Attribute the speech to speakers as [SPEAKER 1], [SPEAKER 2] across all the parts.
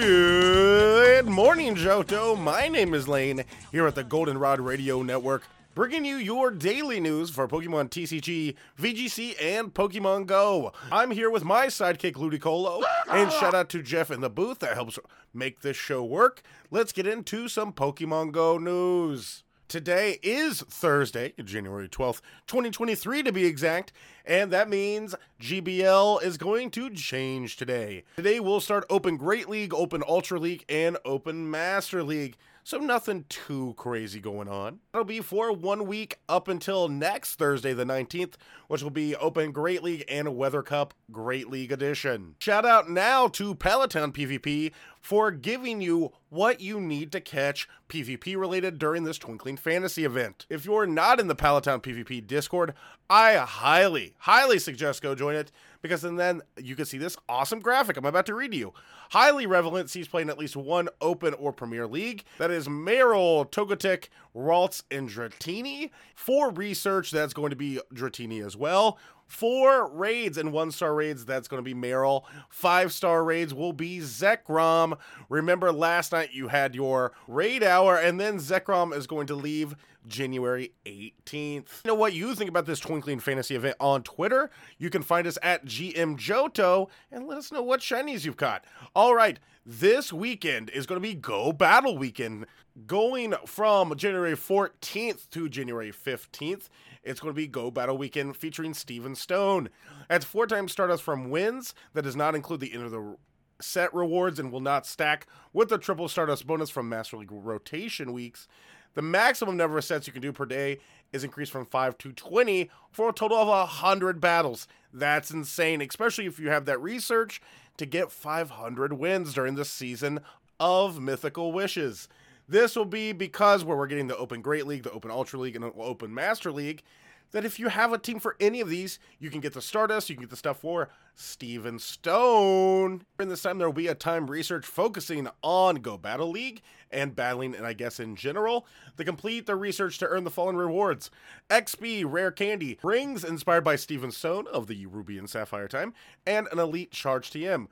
[SPEAKER 1] Good morning, Johto. My name is Lane here at the Goldenrod Radio Network, bringing you your daily news for Pokemon TCG, VGC, and Pokemon Go. I'm here with my sidekick Ludicolo, and shout out to Jeff in the booth that helps make this show work. Let's get into some Pokemon Go news. Today is Thursday, January 12th, 2023 to be exact, and that means GBL is going to change today. Today we'll start Open Great League, Open Ultra League, and Open Master League. So nothing too crazy going on. It'll be for one week up until next Thursday, the 19th, which will be Open Great League and Weather Cup Great League Edition. Shout out now to Peloton PvP for giving you what you need to catch PvP related during this Twinkling Fantasy event. If you're not in the Peloton PvP Discord, I highly, highly suggest go join it because and then you can see this awesome graphic I'm about to read to you. Highly relevant sees playing at least one Open or Premier League. That is Marill, Togetic, Ralts, and Dratini. For research, that's going to be Dratini as well. Four raids and one star raids, that's going to be Marill. Five star raids will be Zekrom. Remember, last night you had your raid hour, and then Zekrom is going to leave January 18th. You know what you think about this Twinkling Fantasy event on Twitter? You can find us at GM Johto and let us know what shinies you've caught. All right, this weekend is going to be Go Battle Weekend. Going from January 14th to January 15th, it's going to be Go Battle Weekend featuring Steven Stone. That's four times Stardust from wins. That does not include the end of the set rewards and will not stack with the triple Stardust bonus from Master League rotation weeks. The maximum number of sets you can do per day is increased from 5 to 20 for a total of 100 battles. That's insane, especially if you have that research to get 500 wins during the season of Mythical Wishes. This will be because where we're getting the Open Great League, the Open Ultra League, and the Open Master League, that if you have a team for any of these, you can get the Stardust, you can get the stuff for Steven Stone. In this time, there will be a time research focusing on Go Battle League and battling, and I guess in general, to complete the research to earn the fallen rewards XP Rare Candy, rings inspired by Steven Stone of the Ruby and Sapphire time, and an Elite Charge TM.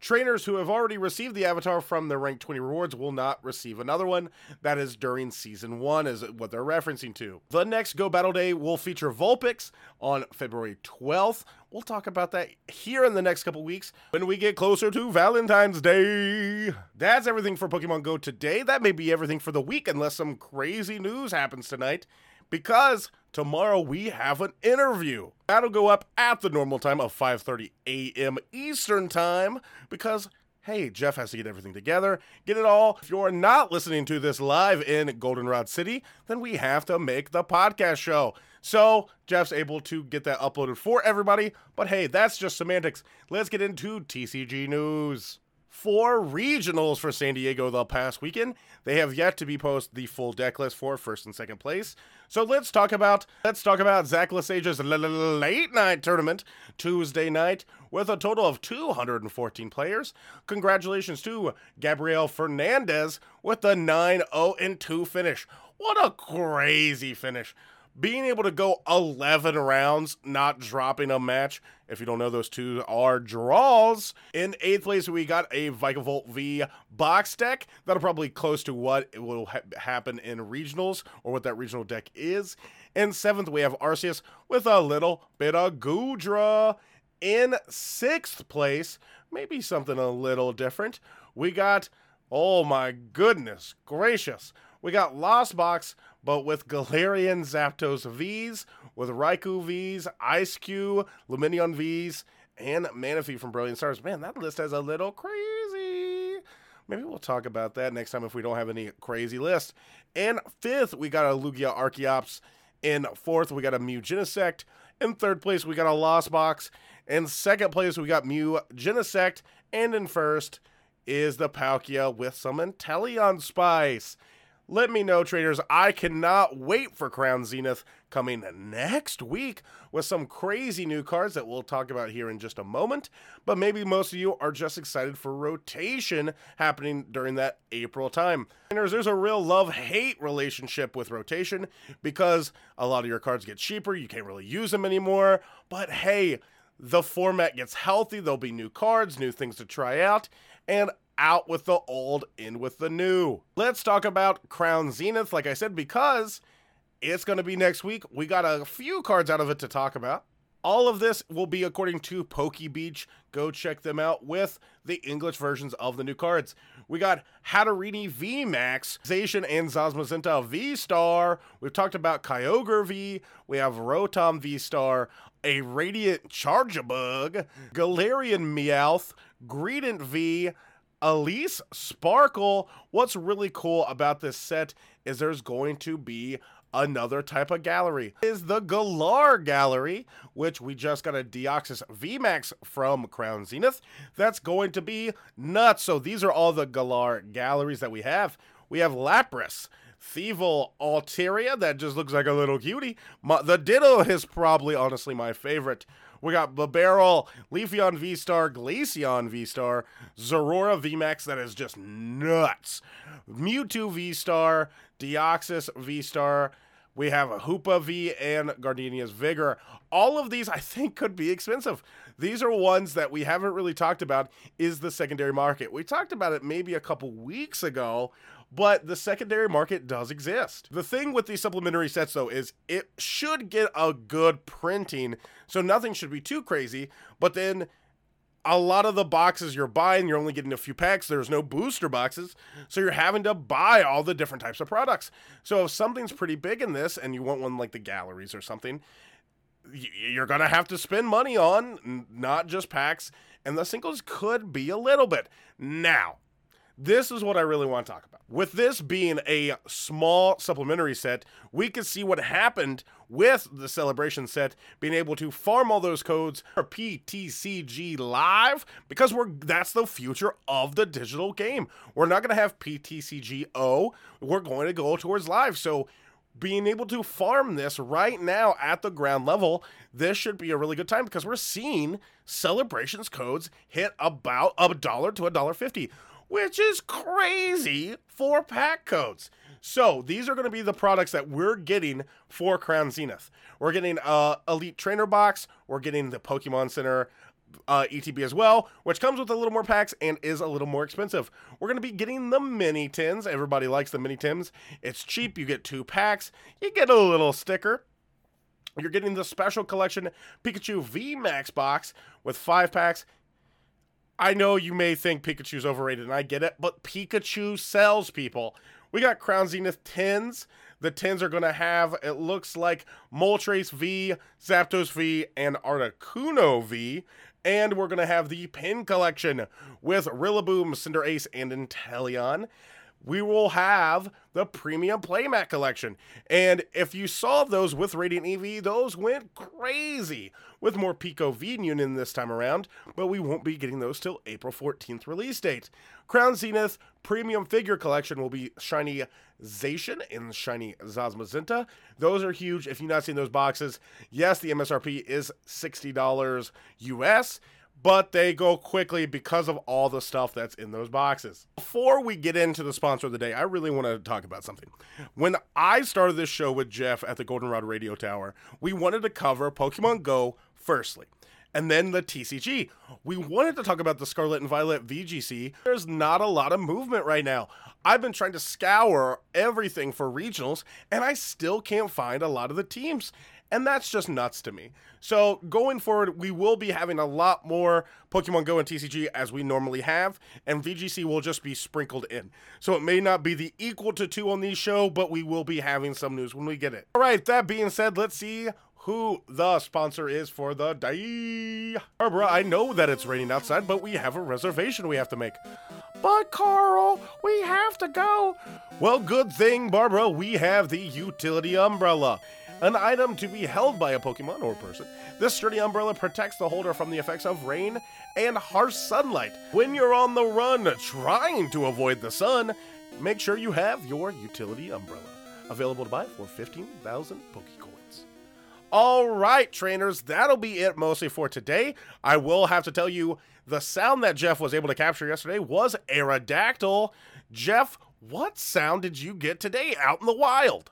[SPEAKER 1] Trainers who have already received the avatar from their rank 20 rewards will not receive another one. That is during season 1 is what they're referencing to. The next Go Battle Day will feature Vulpix on February 12th. We'll talk about that here in the next couple weeks when we get closer to Valentine's Day. That's everything for Pokemon Go today. That may be everything for the week unless some crazy news happens tonight because tomorrow we have an interview. That'll go up at the normal time of 5:30 a.m. Eastern Time because hey, Jeff has to get everything together, get it all. If you're not listening to this live in Goldenrod City, then we have to make the podcast show. So, Jeff's able to get that uploaded for everybody, but hey, that's just semantics. Let's get into TCG news four regionals for San Diego the past weekend. They have yet to be posted the full deck list for first and second place. So let's talk about let's talk about Zach Lesage's late night tournament Tuesday night with a total of 214 players. Congratulations to Gabriel Fernandez with the 9-0 and 2 finish. What a crazy finish being able to go 11 rounds, not dropping a match. If you don't know, those two are draws. In eighth place, we got a Vikavolt V box deck. That'll probably close to what will ha- happen in regionals or what that regional deck is. In seventh, we have Arceus with a little bit of Goodra. In sixth place, maybe something a little different. We got, oh my goodness gracious, we got Lost Box but with Galarian Zapdos Vs, with Raikou Vs, Eiscue, Lumineon Vs, and Manaphy from Brilliant Stars. Man, that list has a little crazy. Maybe we'll talk about that next time if we don't have any crazy list. And fifth, we got a Lugia Archeops. In fourth, we got a Mew Genesect. In third place, we got a Lost Box. In second place, we got Mew Genesect. And in first is the Palkia with some Inteleon Spice. Let me know, traders. I cannot wait for Crown Zenith coming next week with some crazy new cards that we'll talk about here in just a moment. But maybe most of you are just excited for rotation happening during that April time. Traders, there's a real love hate relationship with rotation because a lot of your cards get cheaper. You can't really use them anymore. But hey, the format gets healthy. There'll be new cards, new things to try out. And out with the old, in with the new. Let's talk about Crown Zenith, like I said, because it's going to be next week. We got a few cards out of it to talk about. All of this will be according to PokeBeach. Go check them out with the English versions of the new cards. We got Hatterene V Max, Zacian and Zamazenta V Star. We've talked about Kyogre V. We have Rotom V Star, a Radiant Charjabug, Galarian Meowth, Greedent V, Elise Sparkle. What's really cool about this set is there's going to be another type of gallery is the Galar Gallery, which we just got a Deoxys VMAX from Crown Zenith. That's going to be nuts. So these are all the Galar galleries that we have. We have Lapras, Thievul Altaria, that just looks like a little cutie. My, the Ditto is probably honestly my favorite. We got Bibarel, Leafeon V-Star, Glaceon V-Star, Zeraora VMAX that is just nuts. Mewtwo V-Star, Deoxys V-Star, we have a Hoopa V and Gardenia's Vigor. All of these I think could be expensive. These are ones that we haven't really talked about is the secondary market. We talked about it maybe a couple weeks ago, but the secondary market does exist. The thing with these supplementary sets though is it should get a good printing, so nothing should be too crazy, but then a lot of the boxes you're buying, you're only getting a few packs. There's no booster boxes. So you're having to buy all the different types of products. So if something's pretty big in this and you want one like the galleries or something, you're going to have to spend money on not just packs. And the singles could be a little bit. Now, this is what I really want to talk about. With this being a small supplementary set, we can see what happened with the celebration set being able to farm all those codes for PTCG live because we're that's the future of the digital game. We're not going to have PTCG O, we're going to go towards live. So being able to farm this right now at the ground level, this should be a really good time because we're seeing celebrations codes hit about a dollar to a dollar fifty which is crazy for pack codes. So these are going to be the products that we're getting for Crown Zenith. We're getting uh, Elite Trainer Box. We're getting the Pokemon Center uh, ETB as well, which comes with a little more packs and is a little more expensive. We're going to be getting the mini tins. Everybody likes the mini tins. It's cheap. You get two packs. You get a little sticker. You're getting the special collection Pikachu V Max box with five packs. I know you may think Pikachu's overrated, and I get it, but Pikachu sells people. We got Crown Zenith 10s. The 10s are going to have, it looks like, Moltres V, Zapdos V, and Articuno V. And we're going to have the pin collection with Rillaboom, Cinderace, and Inteleon we will have the premium playmat collection. And if you saw those with Radiant Eevee, those went crazy with more Pico V Union this time around, but we won't be getting those till April 14th release date. Crown Zenith premium figure collection will be Shiny Zacian and Shiny Zamazenta. Those are huge. If you've not seen those boxes, yes, the MSRP is $60 US but they go quickly because of all the stuff that's in those boxes. Before we get into the sponsor of the day, I really want to talk about something. When I started this show with Jeff at the Goldenrod Radio Tower, we wanted to cover Pokemon Go firstly. And then the TCG. We wanted to talk about the Scarlet and Violet VGC. There's not a lot of movement right now. I've been trying to scour everything for regionals, and I still can't find a lot of the teams. And that's just nuts to me. So going forward, we will be having a lot more Pokemon Go and TCG as we normally have, and VGC will just be sprinkled in. So it may not be the equal to two on these show, but we will be having some news when we get it. All right, that being said, let's see who the sponsor is for the day. Barbara, I know that it's raining outside, but we have a reservation we have to make. But Carl, we have to go. Well, good thing, Barbara, we have the utility umbrella an item to be held by a Pokemon or person. This sturdy umbrella protects the holder from the effects of rain and harsh sunlight. When you're on the run trying to avoid the sun, make sure you have your utility umbrella. Available to buy for 15,000 Pokecoins. All right, trainers, that'll be it mostly for today. I will have to tell you the sound that Jeff was able to capture yesterday was Aerodactyl. Jeff, what sound did you get today out in the wild?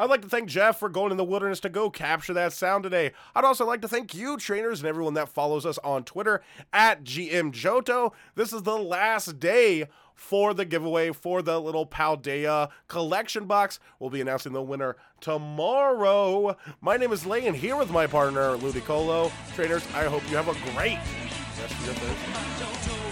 [SPEAKER 1] I'd like to thank Jeff for going in the wilderness to go capture that sound today. I'd also like to thank you, trainers, and everyone that follows us on Twitter at GMJohto. This is the last day for the giveaway for the little Paldea collection box. We'll be announcing the winner tomorrow. My name is Lane here with my partner, Ludicolo. Trainers, I hope you have a great rest of your Thursday.